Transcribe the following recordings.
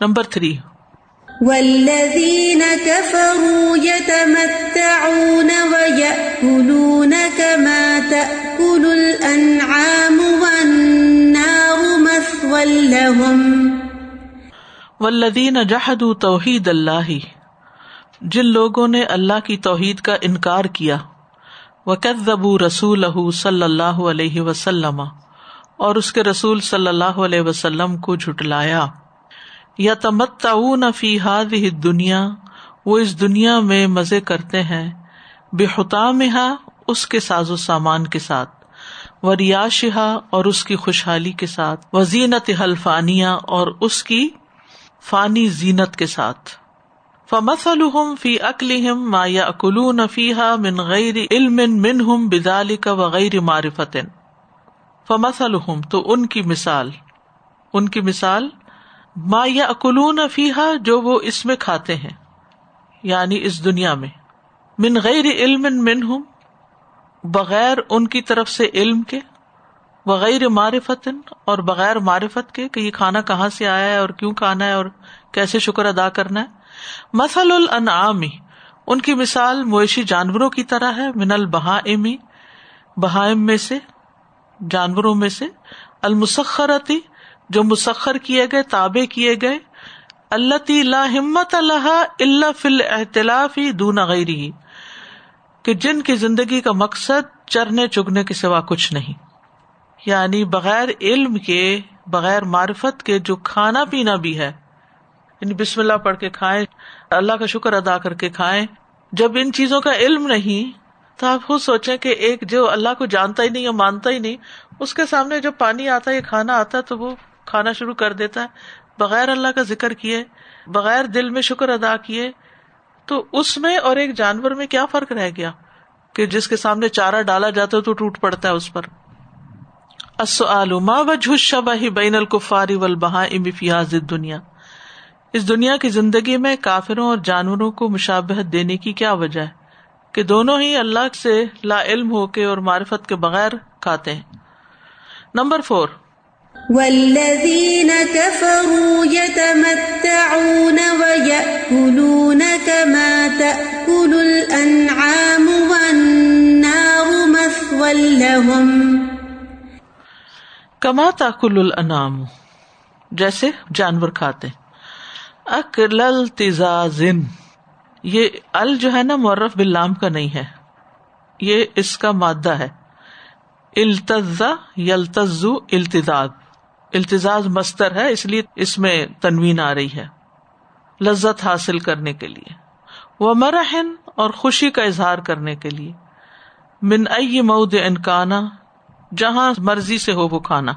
Number three. والذين كفروا يتمتعون ويأكلون كما تأكل الأنعام والنار مثوى لهم والذین جحدوا توحید اللہ جن لوگوں نے اللہ کی توحید کا انکار کیا وکذبوا رسولہ صلی اللہ علیہ وسلم اور اس کے رسول صلی اللہ علیہ وسلم کو جھٹلایا۔ یا تمت فی هذه دنیا وہ اس دنیا میں مزے کرتے ہیں بے حتامها اس کے ساز و سامان کے ساتھ و اور اس کی خوشحالی کے ساتھ وزینت حلفانیہ اور اس کی فانی زینت کے ساتھ۔ فمس الحم فی اکلم ما یا اکلون فیحا من غیر علم من ہم بدال کا وغیر معرفت فمس الحم تو ان کی مثال، ان کی مثال ما یا اکلون فیحا جو وہ اس میں کھاتے ہیں یعنی اس دنیا میں۔ من غیر علم من ہم بغیر ان کی طرف سے علم کے بغیر معرفت اور بغیر معرفت کے کہ یہ کھانا کہاں سے آیا ہے اور کیوں کھانا ہے اور کیسے شکر ادا کرنا ہے۔ مسل العامی ان کی مثال مویشی جانوروں کی طرح ہے، من البہامی بہائم میں سے، جانوروں میں سے۔ المسخرتی جو مسخر کیے گئے تابے کیے گئے اللہ لا ہمت اللہ اللہ فل احتلافی دون غیری کہ جن کی زندگی کا مقصد چرنے چگنے کے سوا کچھ نہیں۔ یعنی بغیر علم کے، بغیر معرفت کے جو کھانا پینا بھی ہے یعنی بسم اللہ پڑھ کے کھائیں، اللہ کا شکر ادا کر کے کھائیں، جب ان چیزوں کا علم نہیں، تو آپ خود سوچیں کہ ایک جو اللہ کو جانتا ہی نہیں یا مانتا ہی نہیں، اس کے سامنے جب پانی آتا ہے کھانا آتا ہے، تو وہ کھانا شروع کر دیتا ہے، بغیر اللہ کا ذکر کیے، بغیر دل میں شکر ادا کیے، تو اس میں اور ایک جانور میں کیا فرق رہ گیا؟ کہ جس کے سامنے چارہ ڈالا جاتا ہے تو ٹوٹ پڑتا ہے اس پر۔ ما وجہ شبہ بین الکفاری والبہائم فی هذه دنیا اس دنیا کی زندگی میں کافروں اور جانوروں کو مشابہت دینے کی کیا وجہ ہے؟ کہ دونوں ہی اللہ سے لا علم ہو کے اور معرفت کے بغیر کھاتے ہیں۔ نمبر فور والذین كفروا يتمتعون ويأكلون كما تأكل الأنعام والنار مثوى لهم. کما تاکل الانام جیسے جانور کھاتے اکل التزازن. یہ ال جو ہے نا مورف بلام کا نہیں ہے. یہ اس کا مادہ ہے. التزا یلتزو التزاز. التزاز مستر ہے، اس لیے اس میں تنوین آ رہی ہے۔ لذت حاصل کرنے کے لیے۔ وہ مرحن اور خوشی کا اظہار کرنے کے لیے۔ من ائی مود انکانا جہاں مرضی سے ہو وہ کھانا۔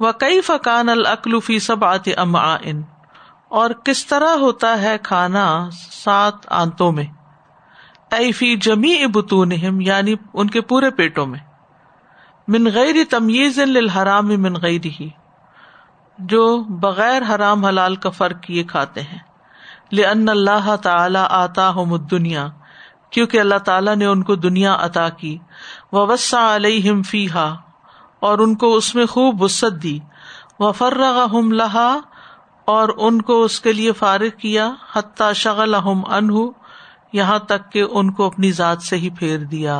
وہ کئی فقان العقلفی سب آتے ام اور کس طرح ہوتا ہے کھانا سات آنتوں میں۔ ایفی جمی ابتون یعنی ان کے پورے پیٹوں میں۔ من غیر تمیز الحرام من غیر ہی جو بغیر حرام حلال کا فرق کیے کھاتے ہیں۔ لن اللہ تعالی آتا ہوں دنیا کیونکہ اللہ تعالیٰ نے ان کو دنیا عطا کی۔ وسا علیہم فیحا اور ان کو اس میں خوب وسط دی۔ و فرغ ہم لہا اور ان کو اس کے لیے فارغ کیا۔ حتیٰ شغل ہم انہ یہاں تک کہ ان کو اپنی ذات سے ہی پھیر دیا۔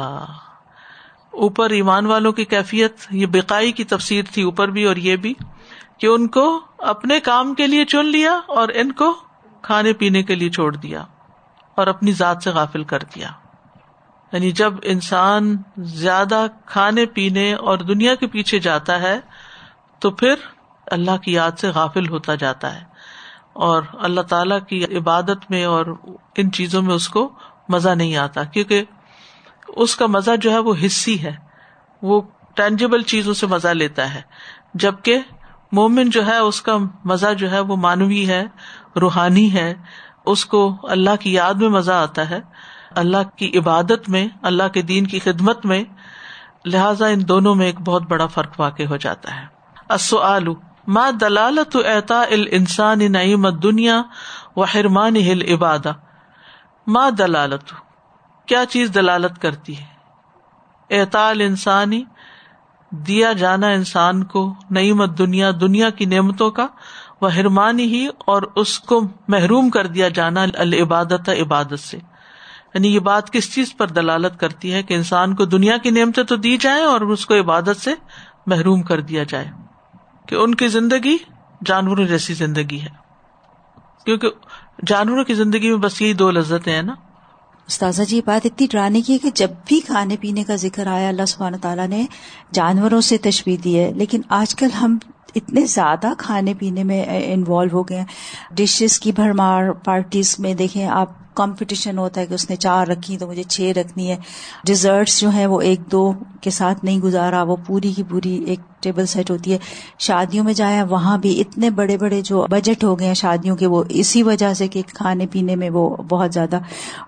اوپر ایمان والوں کی کیفیت، یہ بقائی کی تفسیر تھی، اوپر بھی اور یہ بھی۔ کہ ان کو اپنے کام کے لیے چن لیا اور ان کو کھانے پینے کے لیے چھوڑ دیا اور اپنی ذات سے غافل کر دیا۔ یعنی جب انسان زیادہ کھانے پینے اور دنیا کے پیچھے جاتا ہے، تو پھر اللہ کی یاد سے غافل ہوتا جاتا ہے اور اللہ تعالی کی عبادت میں اور ان چیزوں میں اس کو مزہ نہیں آتا، کیونکہ اس کا مزہ جو ہے وہ حصی ہے، وہ ٹینجیبل چیزوں سے مزہ لیتا ہے۔ جبکہ مومن جو ہے، اس کا مزہ جو ہے، وہ مانوی ہے، روحانی ہے۔ اس کو اللہ کی یاد میں مزہ آتا ہے۔ اللہ کی عبادت میں، اللہ کے دین کی خدمت میں۔ لہذا ان دونوں میں ایک بہت بڑا فرق واقع ہو جاتا ہے۔ السؤال، ما دلالت اعطاء الانسان نعیم الدنیا و حرمان ہل عبادہ ما دلالت؟ کیا چیز دلالت کرتی ہے؟ اعطاء الانسانی دیا جانا انسان کو نعیمت دنیا دنیا کی نعمتوں کا، وہ ہرمانی ہی اور اس کو محروم کر دیا جانا العبادت، عبادت سے۔ یعنی یہ بات کس چیز پر دلالت کرتی ہے کہ انسان کو دنیا کی نعمتیں تو دی جائیں اور اس کو عبادت سے محروم کر دیا جائے؟ کہ ان کی زندگی جانوروں جیسی زندگی ہے۔ کیونکہ جانوروں کی زندگی میں بس یہی دو لذتیں ہیں نا۔ استاذہ جی بات اتنی ڈرانے کی ہے کہ جب بھی کھانے پینے کا ذکر آیا، اللہ سبحانہ تعالیٰ نے جانوروں سے تشبیح دی ہے۔ لیکن آج کل ہم اتنے زیادہ کھانے پینے میں انوالو ہو گئے ہیں۔ ڈشز کی بھرمار پارٹیز میں دیکھیں آپ کمپٹیشن ہوتا ہے کہ اس نے چار رکھی تو مجھے چھ رکھنی ہے۔ ڈیزرٹس جو ہیں وہ ایک دو کے ساتھ نہیں گزارا، وہ پوری کی پوری ایک ٹیبل سیٹ ہوتی ہے۔ شادیوں میں جایا، وہاں بھی اتنے بڑے بڑے جو بجٹ ہو گئے ہیں شادیوں کے، وہ اسی وجہ سے کہ کھانے پینے میں وہ بہت زیادہ۔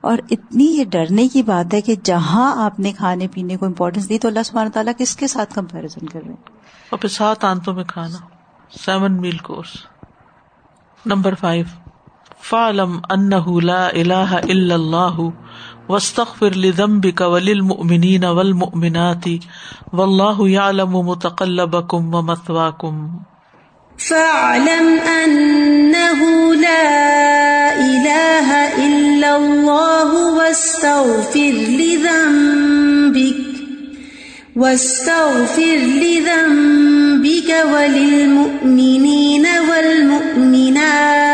اور اتنی یہ ڈرنے کی بات ہے کہ جہاں آپ نے کھانے پینے کو امپورٹینس دی تو اللہ سبحانہ تعالیٰ کس کے ساتھ کمپیرزن کر رہے ہیں؟ اور پھر سات آنتوں میں کھانا۔ Seven meal course number five فعلم انہ لا الہ الا اللہ واستغفر لذنبک وللمؤمنین والمؤمنات واللہ یعلم متقلبکم ومثواکم. فاعلم انه لا اله الا الله واستغفر لذنبك واستغفر لذنبك وللمؤمنين والمؤمنات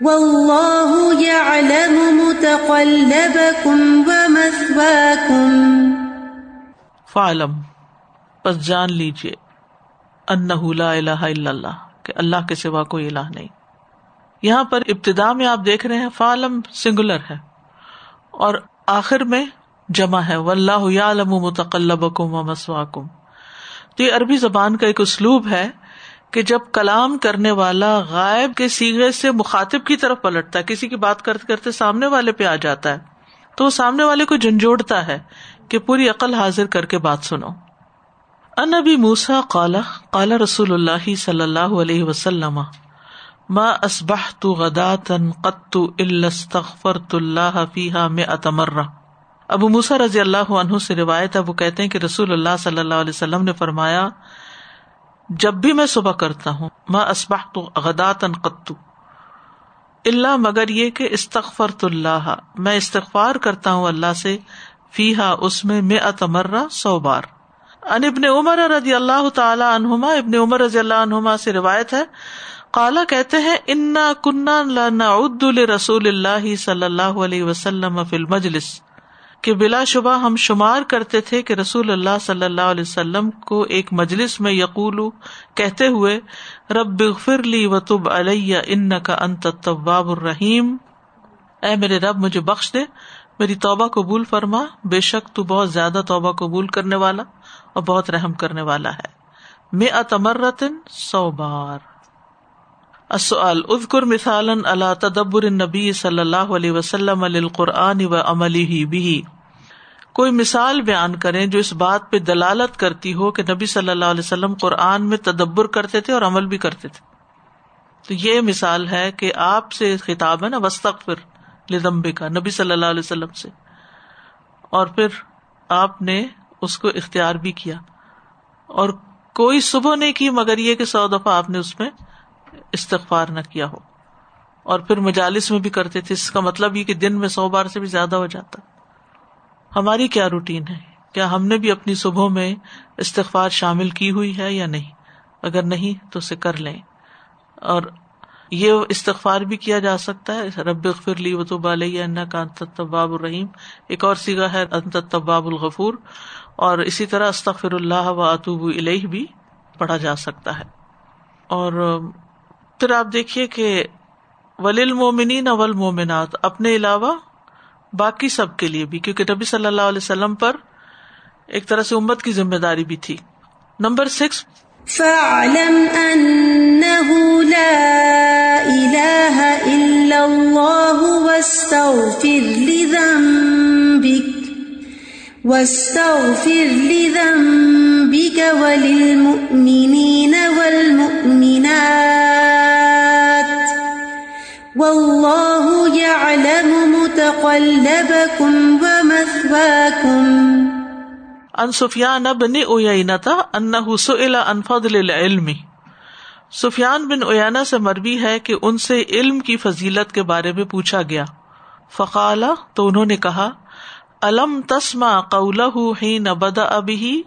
واللہ يعلم متقلبكم ومثواكم. فعلم پس جان لیجیے انہ لا الہ الا اللہ، کہ اللہ کے سوا کوئی الہ نہیں۔ یہاں پر ابتدا میں آپ دیکھ رہے ہیں فعلم سنگولر ہے۔ اور آخر میں جمع ہے و اللہ عالم متقلبکم و مسواکم تو یہ عربی زبان کا ایک اسلوب ہے کہ جب کلام کرنے والا غائب کے سیگے سے مخاطب کی طرف پلٹتا ہے، کسی کی بات کرتے کرتے سامنے والے پہ آ جاتا ہے، تو وہ سامنے والے کو جھنجھوڑتا ہے کہ پوری عقل حاضر کر کے بات سنو۔ ان ابی موسا کالا کالا رسول اللہ صلی اللہ علیہ وسلم، ما اسبح تو غدا تن قطو اللہ فیحا میں اتمرہ ابو موسا رضی اللہ عنہ سے روایت ہے، وہ کہتے ہیں کہ رسول اللہ صلی اللہ علیہ وسلم نے فرمایا جب بھی میں صبح کرتا ہوں میں اسبح تو غدات قطو اللہ مگر یہ کہ استغفرت اللہ، میں استغفار کرتا ہوں اللہ سے فی ہا اس میں میں اتمرا سو بار. ان ابن عمر رضی اللہ تعالی عنہما، ابن عمر رضی اللہ عنہما سے روایت ہے کالا کہتے ہیں، انا کنہ نعد رسول اللہ صلی اللہ علیہ وسلم فی المجلس. کہ بلا شبہ ہم شمار کرتے تھے کہ رسول اللہ صلی اللہ علیہ وسلم کو ایک مجلس میں یقول کہتے ہوئے، رب لی وطب علیہ ان کا انت طباب الرحیم۔ اے میرے رب، مجھے بخش دے، میری توبہ قبول فرما۔ بے شک تو بہت زیادہ توبہ قبول کرنے والا اور بہت رحم کرنے والا ہے۔ میں اتمرتن سو بار اذکر مثالا اللہ تدبر النبی صلی اللہ علیہ وسلم القرآن و عملی بھی کوئی مثال بیان کریں جو اس بات پہ دلالت کرتی ہو کہ نبی صلی اللہ علیہ وسلم قرآن میں تدبر کرتے تھے اور عمل بھی کرتے تھے۔ تو یہ مثال ہے کہ آپ سے خطاب ہے نا وسطر لدمبے کا نبی صلی اللہ علیہ وسلم سے۔ اور پھر آپ نے اس کو اختیار بھی کیا۔ اور کوئی صبح نہیں کی، مگر یہ کہ سو دفعہ آپ نے اس میں استغفار نہ کیا ہو۔ اور پھر مجالس میں بھی کرتے تھے، اس کا مطلب یہ کہ دن میں سو بار سے بھی زیادہ ہو جاتا۔ ہماری کیا روٹین ہے؟ کیا ہم نے بھی اپنی صبح میں استغفار شامل کی ہوئی ہے یا نہیں؟ اگر نہیں تو اسے کر لیں۔ اور یہ استغفار بھی کیا جا سکتا ہے؟ رب لی وطب علیہ کا انت طباب الرحیم۔ ایک اور سیگا ہے، انت طباب الغفور۔ اور اسی طرح استغفر اللہ و اطوب الہ بھی پڑھا جا سکتا ہے۔ اور پھر آپ دیکھیے کہ ولیل مومنین اول مومنات اپنے علاوہ باقی سب کے لیے بھی، کیونکہ نبی صلی اللہ علیہ وسلم پر ایک طرح سے امت کی ذمہ داری بھی تھی۔ Number six. فَاعْلَمْ أَنَّهُ لَا إِلَهَ إِلَّا اللَّهُ وَاسْتَغْفِرْ لِذَنْبِكَ وَاسْتَغْفِرْ لِذَنْبِكَ وَلِلْمُؤْمِنِينَ وَالْمُؤْمِنَاتِ واللہ يعلم متقلبكم ومثواكم ان سفیان بن اوینتا انه سئل عن فضل العلم. سفیان بن اویانا سے مربی ہے کہ ان سے علم کی فضیلت کے بارے میں پوچھا گیا۔ فقالا تو انہوں نے کہا، الم تسما قول ہی بدا ابھی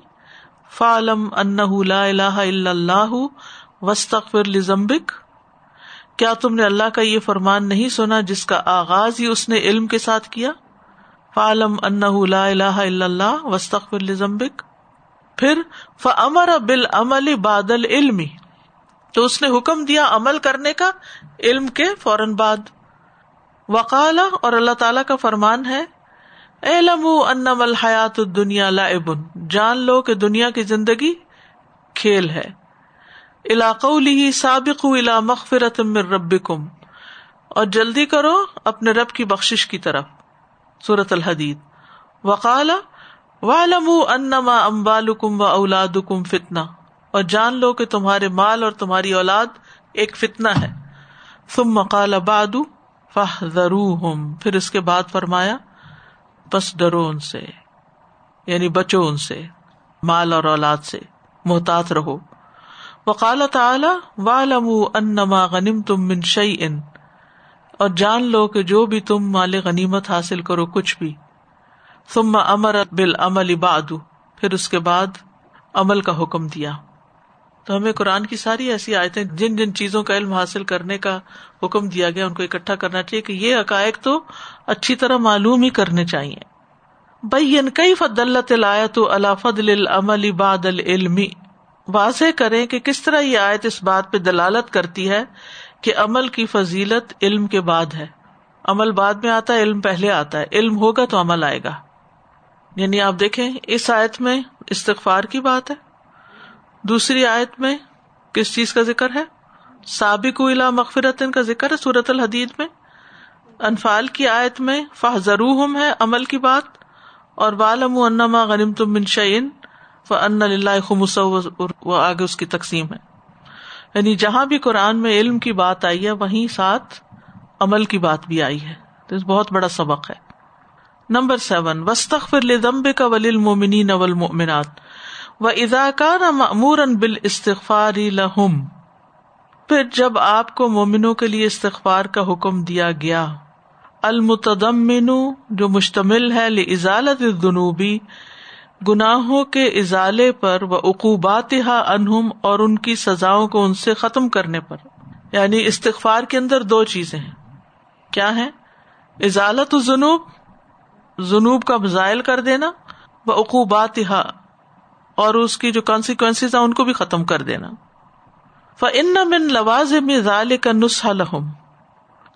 فعلم ان لا الہ الا اللہ وسطر لزمبک کیا تم نے اللہ کا یہ فرمان نہیں سنا جس کا آغاز ہی اس نے علم کے ساتھ کیا؟ فعلم ان لا الہ الا اللہ وسطر لزمبک پھر فمر بال عمل بادل علمی تو اس نے حکم دیا عمل کرنے کا، علم کے فوراً بعد۔ وقالا اور اللہ تعالی کا فرمان ہے اے لمو انم الحیات دنیا لابن جان لو کہ دنیا کی زندگی کھیل ہے۔ علاقوں سابق الا مغفرت من ربکم، اور جلدی کرو اپنے رب کی بخشش کی طرف سورت الحدید۔ وقالا والم انما امبالکم و اولادکم فتنہ اور جان لو کہ تمہارے مال اور تمہاری اولاد ایک فتنا ہے۔ ثم مقال اباد فہ پھر اس کے بعد فرمایا بس ڈرو ان سے یعنی بچو ان سے، مال اور اولاد سے، محتاط رہو۔ وقال تعالی والم انما غنیم تم من شعی ان اور جان لو کہ جو بھی تم مال غنیمت حاصل کرو کچھ بھی۔ ثم امر بال عمل اباد پھر اس کے بعد عمل کا حکم دیا۔ تو ہمیں قرآن کی ساری ایسی آیتیں، جن جن چیزوں کا علم حاصل کرنے کا حکم دیا گیا، ان کو اکٹھا کرنا چاہیے کہ یہ حقائق تو اچھی طرح معلوم ہی کرنے چاہیے۔ بین کئی فدلت اللہ فضل العمل باد العلمی واضح کریں کہ کس طرح یہ آیت اس بات پہ دلالت کرتی ہے کہ عمل کی فضیلت علم کے بعد ہے۔ عمل بعد میں آتا ہے، علم پہلے آتا ہے۔ علم ہوگا تو عمل آئے گا۔ یعنی آپ دیکھیں، اس آیت میں استغفار کی بات ہے۔ دوسری آیت میں کس چیز کا ذکر ہے؟ سابق الا مغفرت کا ذکر ہے سورت الحدید میں۔ انفال کی آیت میں فہ ضرور ہے عمل کی بات اور والم انما غنیم تم من شعین و ان خمس و آگے اس کی تقسیم ہے۔ یعنی جہاں بھی قرآن میں علم کی بات آئی ہے، وہیں ساتھ عمل کی بات بھی آئی ہے۔ تو بہت بڑا سبق ہے۔ نمبر سیون وسطر لمب کا ولیل مومنی نول مومنات و اداکار معمور بال استغفار لہم پھر جب آپ کو مومنوں کے لیے استغفار کا حکم دیا گیا۔ المتدمن، جو مشتمل ہے لزالت جنوبی گناہوں کے ازالے پر و عقوبات انہم اور ان کی سزاؤں کو ان سے ختم کرنے پر۔ یعنی استغفار کے اندر دو چیزیں ہیں۔ کیا ہے ازالت جنوب جنوب کا مزائل کر دینا وہ عقوبات اور اس کی جو کانسیکوینس ہیں ان کو بھی ختم کر دینا۔ فن من لوازم ظال کا نسخہ لہم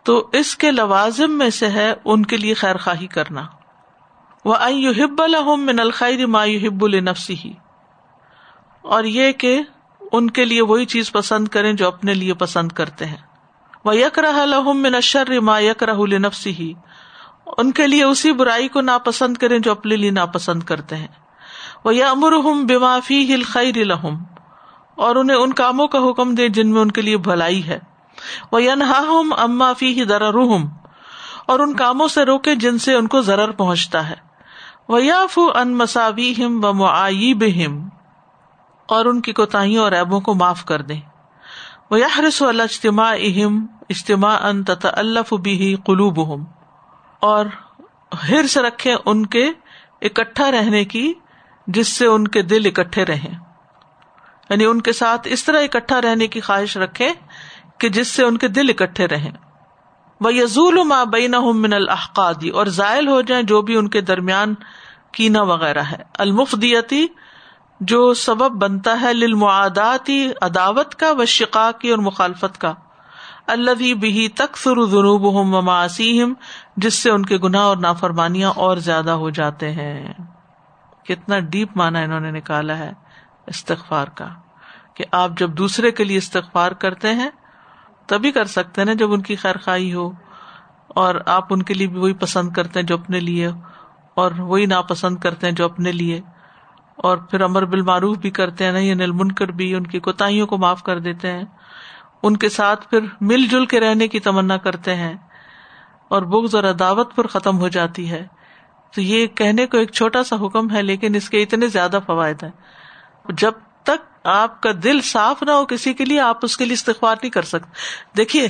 تو اس کے لوازم میں سے ہے ان کے لیے خیر خواہی کرنا۔ وہ ہب الحم من الخیر ما ہب النفسی ہی اور یہ کہ ان کے لیے وہی چیز پسند کریں جو اپنے لیے پسند کرتے ہیں۔ وہ یک رہ من اشر ما یک رہ ہی ان کے لیے اسی برائی کو ناپسند کریں جو اپنے لیے ناپسند کرتے ہیں۔ وہ یا امر ہم بافی ہل خیر لہم اور انہیں ان کاموں کا حکم دے جن میں ان کے لیے بھلائی ہے۔ وہ ینہا ہم اما فی ہی اور ان کاموں سے روکے جن سے ان کو ضرر پہنچتا ہے۔ وہ یاف ان مساوی ہم و معیب ہم اور ان کی کوتاہیوں اور ایبوں کو معاف کر دے وہ یارس اللہ اجتماع اہم اجتماع ان تتا الف بھی قلوب ہم اور ہرس رکھے ان کے اکٹھا رہنے کی، جس سے ان کے دل اکٹھے رہے یعنی ان کے ساتھ اس طرح اکٹھا رہنے کی خواہش رکھے کہ جس سے ان کے دل اکٹھے رہے وہ یزول ما بین من الحقادی اور زائل ہو جائیں جو بھی ان کے درمیان کینا وغیرہ ہے۔ المفدیتی، جو سبب بنتا ہے للمعاداتی، عداوت کا و شقا کی اور مخالفت کا۔ اللہ بھی تک سر جنوب ہوں ماسیم جس سے ان کے گناہ اور نافرمانیاں اور زیادہ ہو جاتے ہیں۔ کتنا ڈیپ مانا انہوں نے نکالا ہے استغفار کا، کہ آپ جب دوسرے کے لیے استغفار کرتے ہیں تبھی کر سکتے نا جب ان کی خیر خائی ہو اور آپ ان کے لیے بھی وہی پسند کرتے ہیں جو اپنے لیے اور وہی ناپسند کرتے ہیں جو اپنے لیے اور پھر امر بالمعروف بھی کرتے ہیں نا یعنی یہ منکر بھی، ان کی کوتاہیوں کو معاف کر دیتے ہیں۔ ان کے ساتھ پھر مل جل کے رہنے کی تمنا کرتے ہیں اور بغض اور عداوت پر ختم ہو جاتی ہے۔ تو یہ کہنے کو ایک چھوٹا سا حکم ہے، لیکن اس کے اتنے زیادہ فوائد ہیں۔ جب آپ کا دل صاف نہ ہو کسی کے لیے، آپ اس کے لیے استغفار نہیں کر سکتے۔ دیکھیے،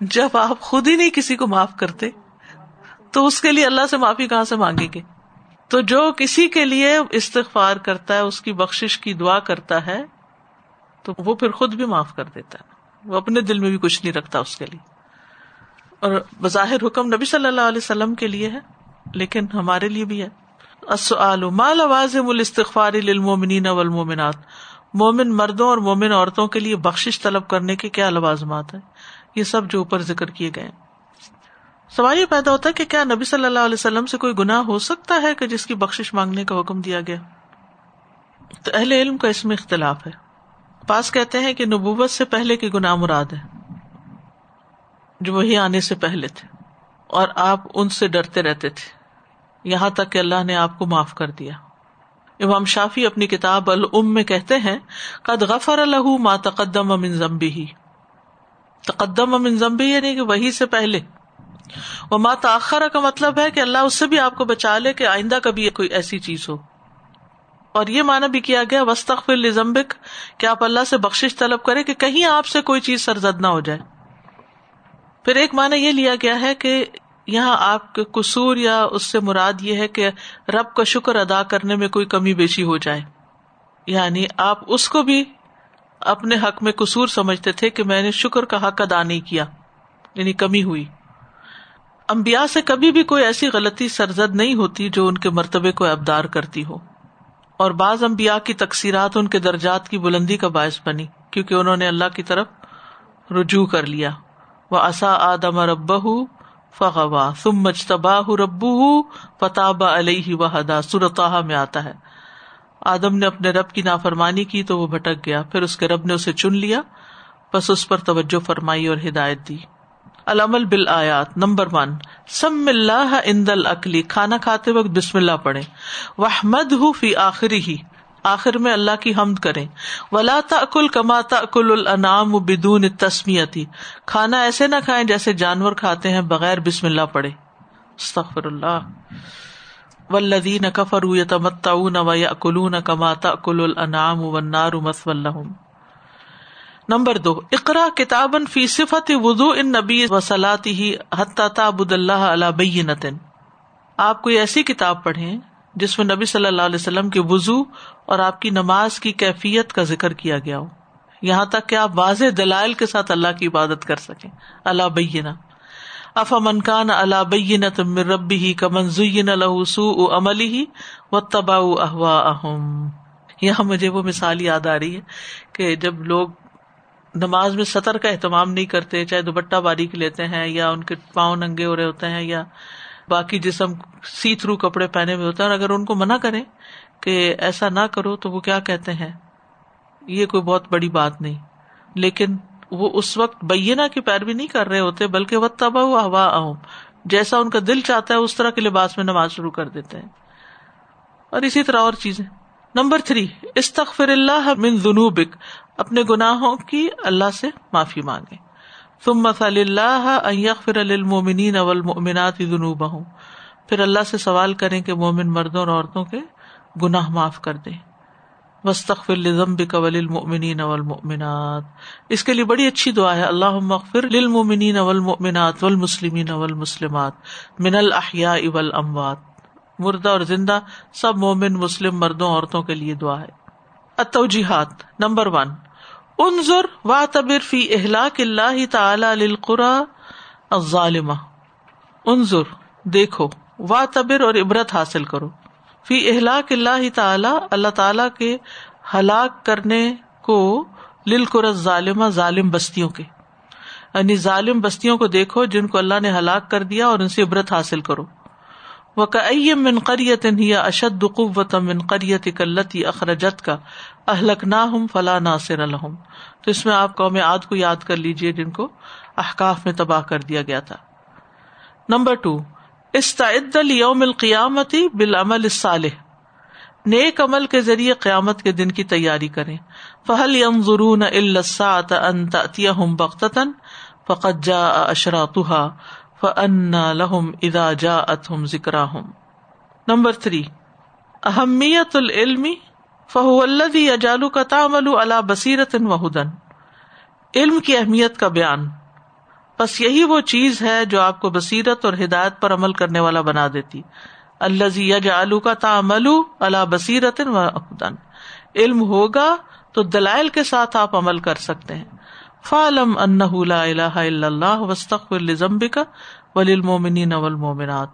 جب آپ خود ہی نہیں کسی کو معاف کرتے، تو اس کے لیے اللہ سے معافی کہاں سے مانگیں گے؟ تو جو کسی کے لیے استغفار کرتا ہے، اس کی بخش کی دعا کرتا ہے، تو وہ پھر خود بھی معاف کر دیتا ہے۔ وہ اپنے دل میں بھی کچھ نہیں رکھتا اس کے لیے۔ اور بظاہر حکم نبی صلی اللہ علیہ وسلم کے لیے ہے، لیکن ہمارے لیے بھی ہے۔ مال الاستغفار للمؤمنین والمؤمنات؟ مومن مردوں اور مومن عورتوں کے لیے بخش طلب کرنے کے کیا لوازمات ہیں؟ یہ سب جو اوپر ذکر کیے گئے سوال یہ پیدا ہوتا ہے کہ کیا نبی صلی اللہ علیہ وسلم سے کوئی گناہ ہو سکتا ہے کہ جس کی بخش مانگنے کا حکم دیا گیا؟ تو اہل علم کا اس میں اختلاف ہے۔ پاس کہتے ہیں کہ نبوت سے پہلے کے گناہ مراد ہے جو وہی آنے سے پہلے تھے۔ اور آپ ان سے ڈرتے رہتے تھے۔ یہاں تک کہ اللہ نے آپ کو معاف کر دیا۔ امام شافی اپنی کتاب الم میں کہتے ہیں، قد غفر الح ما تقدم امن زمبی ہی تقدم امن زمبی یعنی کہ وہی سے پہلے۔ وہ ماں تاخرہ کا مطلب ہے کہ اللہ اس سے بھی آپ کو بچا لے کہ آئندہ کبھی کوئی ایسی چیز ہو۔ اور یہ مانا بھی کیا گیا وسطر لزمبک کہ آپ اللہ سے بخش طلب کرے کہ کہیں آپ سے کوئی چیز سرزد نہ ہو جائے۔ پھر ایک مانا یہ لیا گیا ہے کہ یہاں آپ کے قصور یا اس سے مراد یہ ہے کہ رب کا شکر ادا کرنے میں کوئی کمی بیشی ہو جائے۔ یعنی آپ اس کو بھی اپنے حق میں قصور سمجھتے تھے کہ میں نے شکر کا حق ادا نہیں کیا یعنی کمی ہوئی۔ امبیا سے کبھی بھی کوئی ایسی غلطی سرزد نہیں ہوتی جو ان کے مرتبے کو ابدار کرتی ہو۔ اور بعض امبیا کی تقسیرات ان کے درجات کی بلندی کا باعث بنی، کیونکہ انہوں نے اللہ کی طرف رجوع کر لیا۔ وہ اصا آدم رب فغوا سم مجتباہ ربو فتاب علیہ وحدا سرتا میں آتا ہے۔ آدم نے اپنے رب کی نافرمانی کی تو وہ بھٹک گیا، پھر اس کے رب نے اسے چن لیا، بس اس پر توجہ فرمائی اور ہدایت دی۔ العمل بل آیات نمبر ون، سم اللہ اند العقلی کھانا کھاتے وقت بسم اللہ پڑھے وحمد ہُ فی آخری ہی آخر میں اللہ کی حمد کرے ولا کل کماتا کل النام بدون تسمیتی کھانا ایسے نہ کھائیں جیسے جانور کھاتے ہیں بغیر بسم اللہ پڑھے۔ استغفر اللہ ولدین کفر تمتا و یا کلون کماتا کل النام و نار مسلم نمبر دو اقرا کتاب فی صفت وضو ان نبی وسلاتی ہی حتیٰ تابد اللہ علیہ بینتن۔ آپ کوئی ایسی کتاب پڑھیں جس میں نبی صلی اللہ علیہ وسلم کے وضو اور آپ کی نماز کی کیفیت کا ذکر کیا گیا ہو۔ یہاں تک کہ آپ واضح دلائل کے ساتھ اللہ کی عبادت کر سکیں۔ اللہ بینا اف منکان اللہ بین تم ربی ہی کمن زین الحسو عملی ہی و تبا احوا اہم یہاں مجھے وہ مثال یاد آ رہی ہے کہ جب لوگ نماز میں سطر کا اہتمام نہیں کرتے، چاہے دوپٹہ باریک لیتے ہیں یا ان کے پاؤں ننگے ہو رہے ہوتے ہیں یا باقی جسم سی تھرو کپڑے پہنے ہوئے ہوتے ہیں اور اگر ان کو منع کرے کہ ایسا نہ کرو تو وہ کیا کہتے ہیں؟ یہ کوئی بہت بڑی بات نہیں۔ لیکن وہ اس وقت بینا کی پیروی نہیں کر رہے ہوتے، بلکہ وہ تباہ ہوا ہوا اہم جیسا ان کا دل چاہتا ہے، اس طرح کے لباس میں نماز شروع کر دیتے ہیں۔ اور اسی طرح اور چیزیں۔ نمبر تھری استخر اللہ من ذنوبک۔ اپنے گناہوں کی اللہ سے معافی مانگے تم مسل اللہ فر المومنین اولمنات جنوب پھر اللہ سے سوال کریں کہ مومن مردوں اور عورتوں کے گناہ معاف کر دے وسطر لزمب قول المنین اولمنات اس کے لیے بڑی اچھی دعا ہے۔ اللہ مغفر للمؤمنین والمؤمنات والمسلمین والمسلمات من الاحیاء والاموات۔ مردہ اور زندہ سب مومن مسلم مردوں عورتوں کے لیے دعا ہے۔ التوجیحات، نمبر ون۔ انظر و تبر فی اہلاک اللہ تعالی القرا الظالمہ۔ انظر، دیکھو و تبر اور عبرت حاصل کرو۔ فی اہلاک اللہ تعالی اللہ تعالی کے ہلاک کرنے کو للقر ظالمہ ظالم بستیوں کے۔ یعنی ظالم بستیوں کو دیکھو جن کو اللہ نے ہلاک کر دیا اور ان سے عبرت حاصل کرو۔ وہ من قریت ہی اشد قوت من قریت کلتی اخرجت کا اہلک نہ ہوں فلاں ناصر الحم تو اس میں آپ قوم عاد کو یاد کر لیجیے جن کو احکاف میں تباہ کر دیا گیا تھا۔ نمبر ٹو، استعد یوم القیامتی بالعمل الصالح۔ نیک عمل کے ذریعے قیامت کے دن کی تیاری کریں۔ فہل یم ضرون الساط ان تأتيهم بغتة فقد جاء اشراطها فأنا لهم اذا جاءتهم ذکراهم نمبر تھری اہمیت العلمی فہو الدی اجالو کا تامل اللہ بصیرت و ہدن علم کی اہمیت کا بیان. بس یہی وہ چیز ہے جو آپ کو بصیرت اور ہدایت پر عمل کرنے والا بنا دیتی. اللہ زی یج آلو کا تامل اللہ بصیرت و ہدن علم ہوگا تو دلائل کے ساتھ آپ عمل کر سکتے ہیں. فعلم ان لا الہ الا اللہ وسطر لزمبی کا والمومنات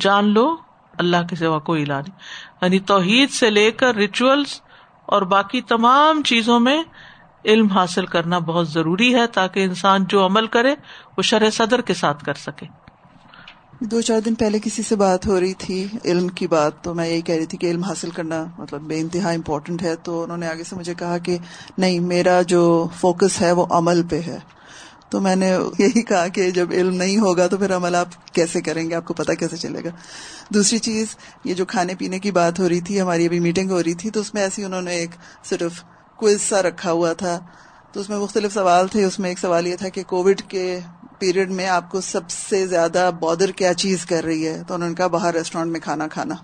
جان لو، اللہ کے سوا کوئی الہ نہیں۔ یعنی توحید سے لے کر ریچولز اور باقی تمام چیزوں میں علم حاصل کرنا بہت ضروری ہے تاکہ انسان جو عمل کرے، وہ شرح صدر کے ساتھ کر سکے۔ دو چار دن پہلے کسی سے بات ہو رہی تھی، علم کی بات، تو میں یہی کہہ رہی تھی کہ علم حاصل کرنا مطلب بے انتہا امپورٹنٹ ہے۔ تو انہوں نے آگے سے مجھے کہا کہ نہیں، میرا جو فوکس ہے وہ عمل پہ ہے۔ تو میں نے یہی کہا کہ جب علم نہیں ہوگا تو پھر عمل آپ کیسے کریں گے؟ آپ کو پتا کیسے چلے گا؟ دوسری چیز، یہ جو کھانے پینے کی بات ہو رہی تھی، ہماری ابھی میٹنگ ہو رہی تھی، تو اس میں ایسی انہوں نے ایک صرف کوئز سا رکھا ہوا تھا۔ تو اس میں مختلف سوال تھے۔ اس میں ایک سوال یہ تھا کہ کووڈ کے پیریڈ میں آپ کو سب سے زیادہ بادر کیا چیز کر رہی ہے؟ تو انہوں نے کہا باہر ریسٹورینٹ میں کھانا کھانا۔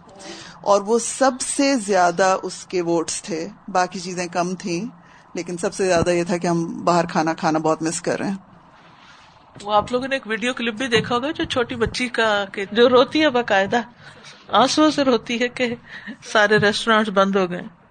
اور وہ سب سے زیادہ اس کے ووٹس تھے۔ باقی چیزیں کم تھیں، لیکن سب سے زیادہ یہ تھا کہ ہم باہر کھانا کھانا بہت مس کر رہے ہیں۔ وہ آپ لوگوں نے ایک ویڈیو کلپ بھی دیکھا ہوگا جو چھوٹی بچی کا جو روتی ہے باقاعدہ۔ آنسو سے روتی ہے کہ سارے ریسٹورینٹ بند ہو گئے۔